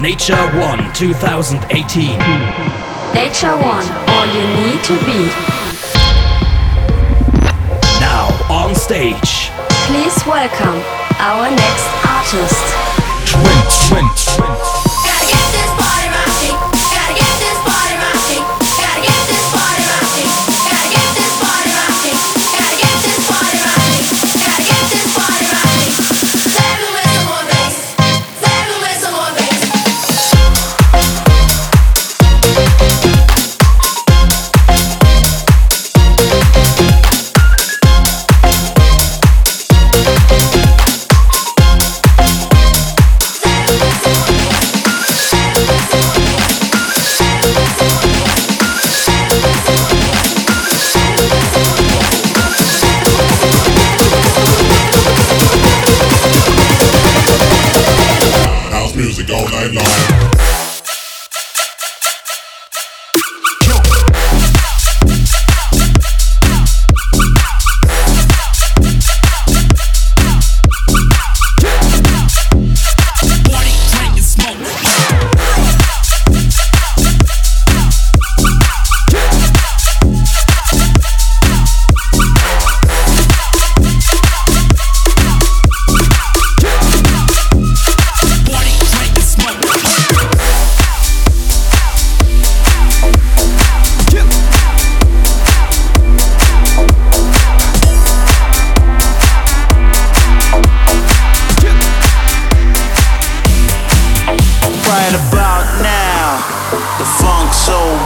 at Nature One 2018. Nature One, all you need to be. Now on stage. Please welcome our next artist.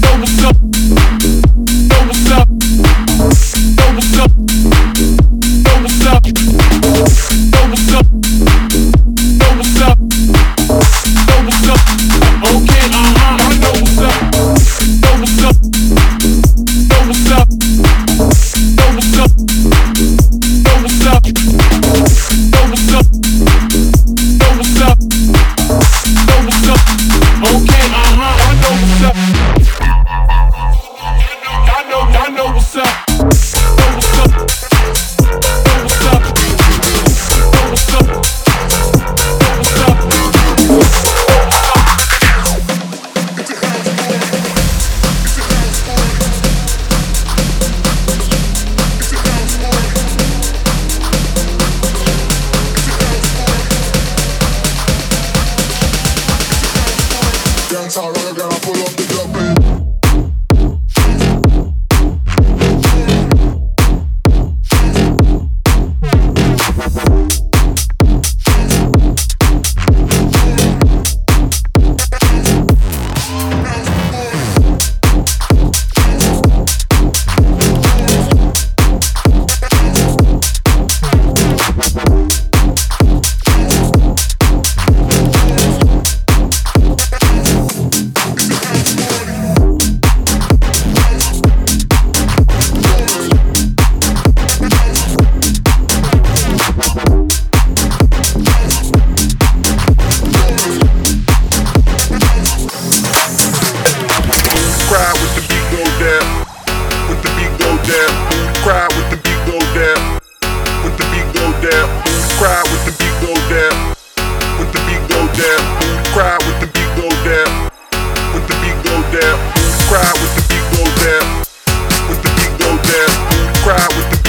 double, double. down. Move the with the beat go down. With the beat go down. Move the crowd with the beat go down. With the beat go down. Move the crowd with the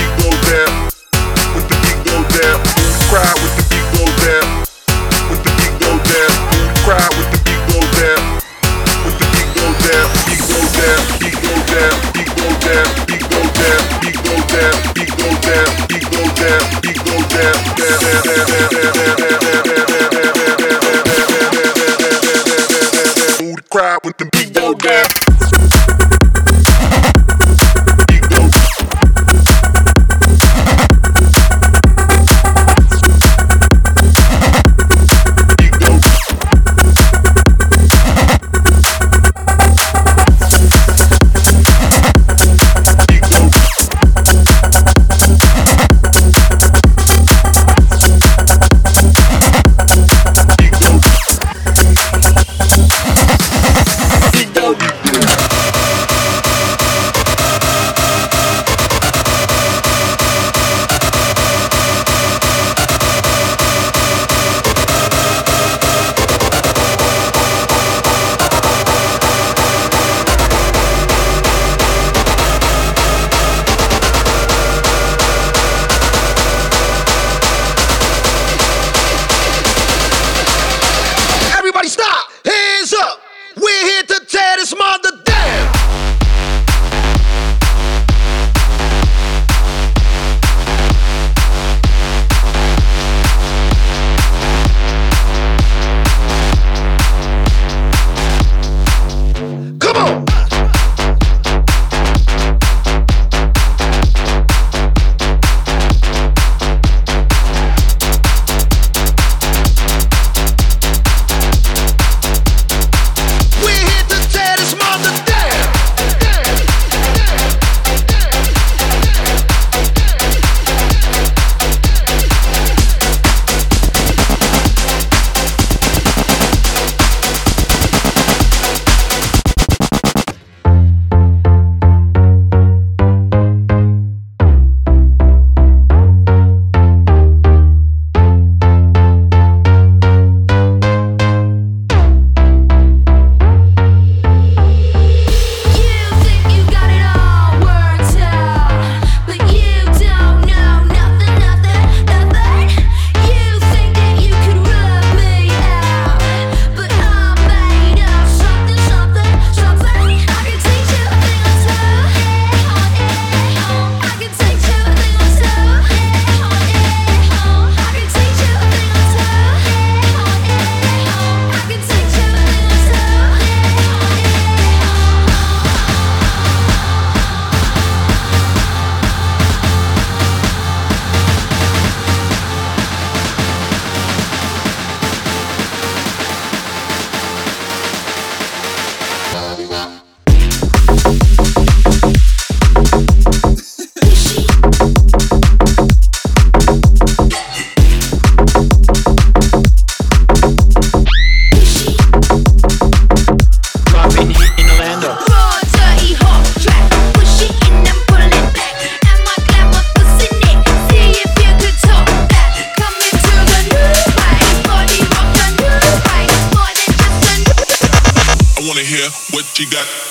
wanna hear what you got.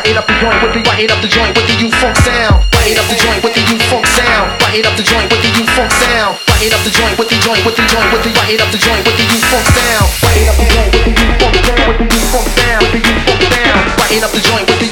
Brighten up the joint with the brighten up the joint with the U funk sound. Brighten up the joint with the U funk sound. Brighten up the joint with the U funk sound. Brighten up the joint with the joint with the joint with the brighten up the joint with the U funk sound. Brighten up the joint with the U funk sound with the U funk sound with the U funk sound. Brighten up the joint with the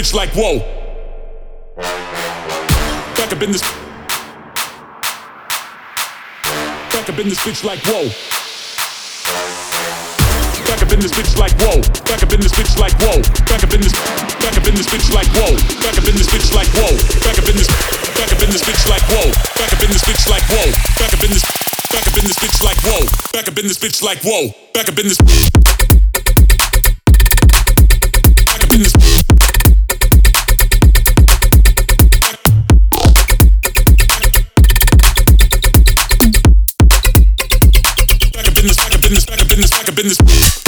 bitch like whoa. Back up in this. Back up in this bitch like whoa. Back up in this bitch like whoa. Back up in this bitch like whoa. Back up in this. Back up in this bitch like whoa. Back up in this bitch like whoa. Back up in this. Back up in this bitch like whoa. Back up in this bitch like whoa. Back up in this. Back up in this bitch like whoa. Back up in this bitch like whoa. Back up in this. Back up in this. business, like a business.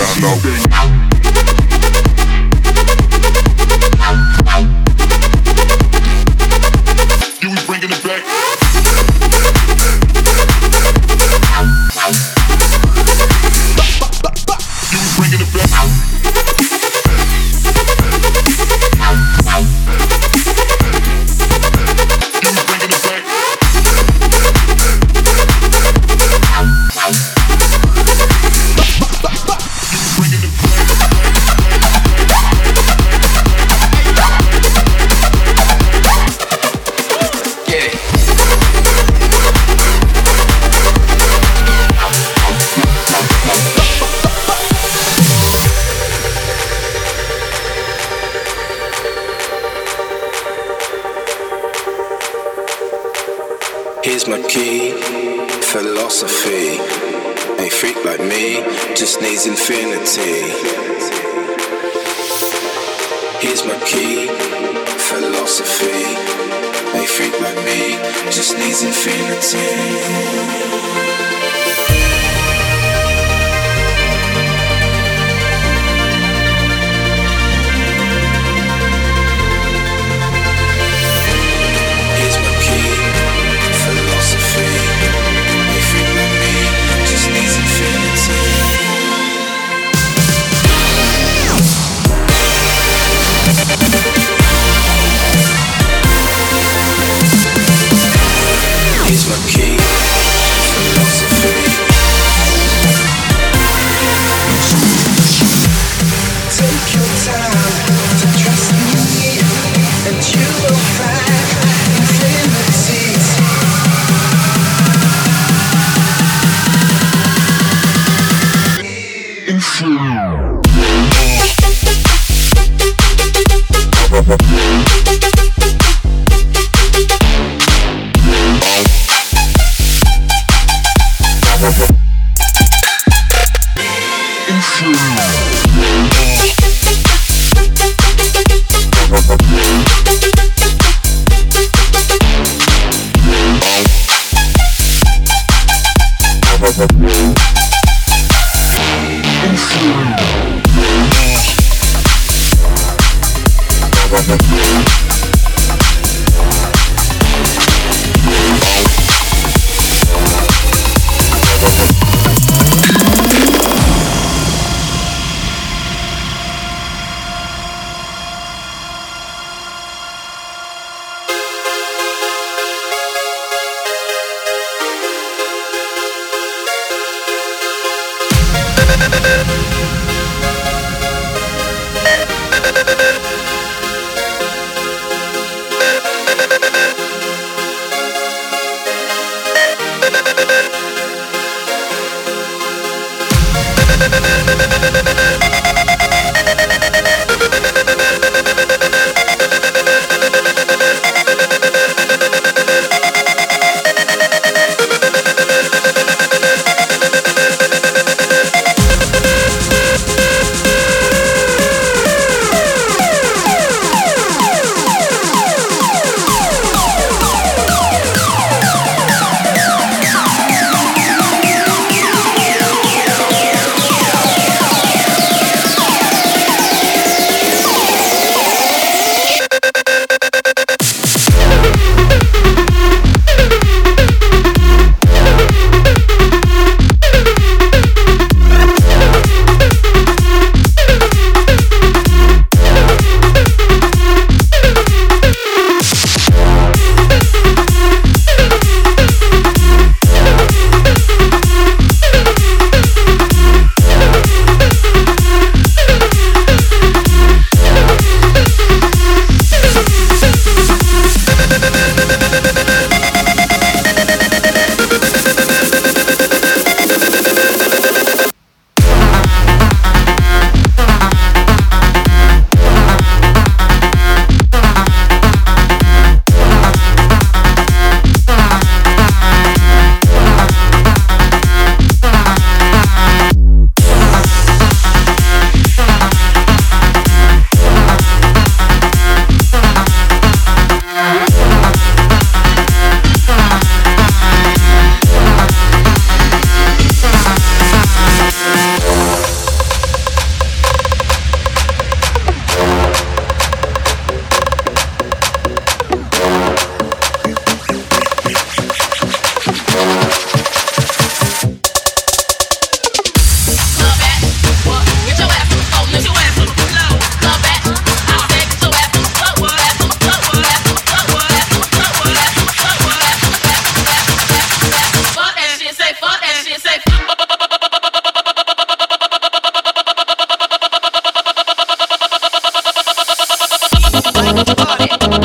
Down low.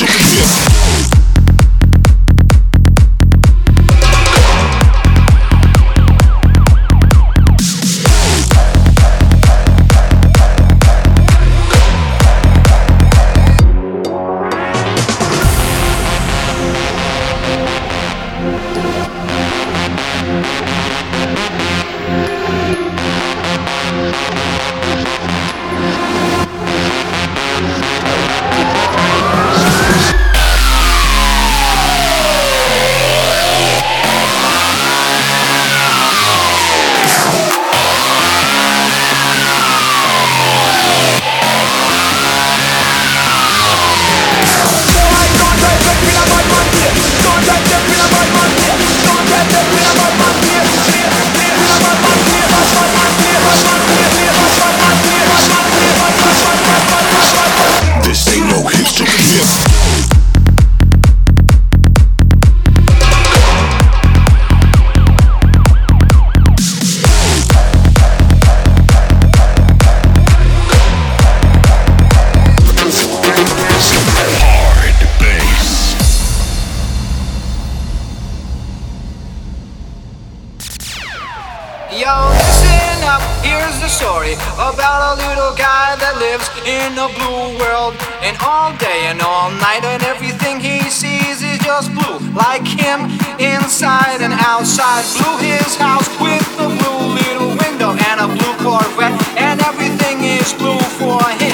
Magic. Blue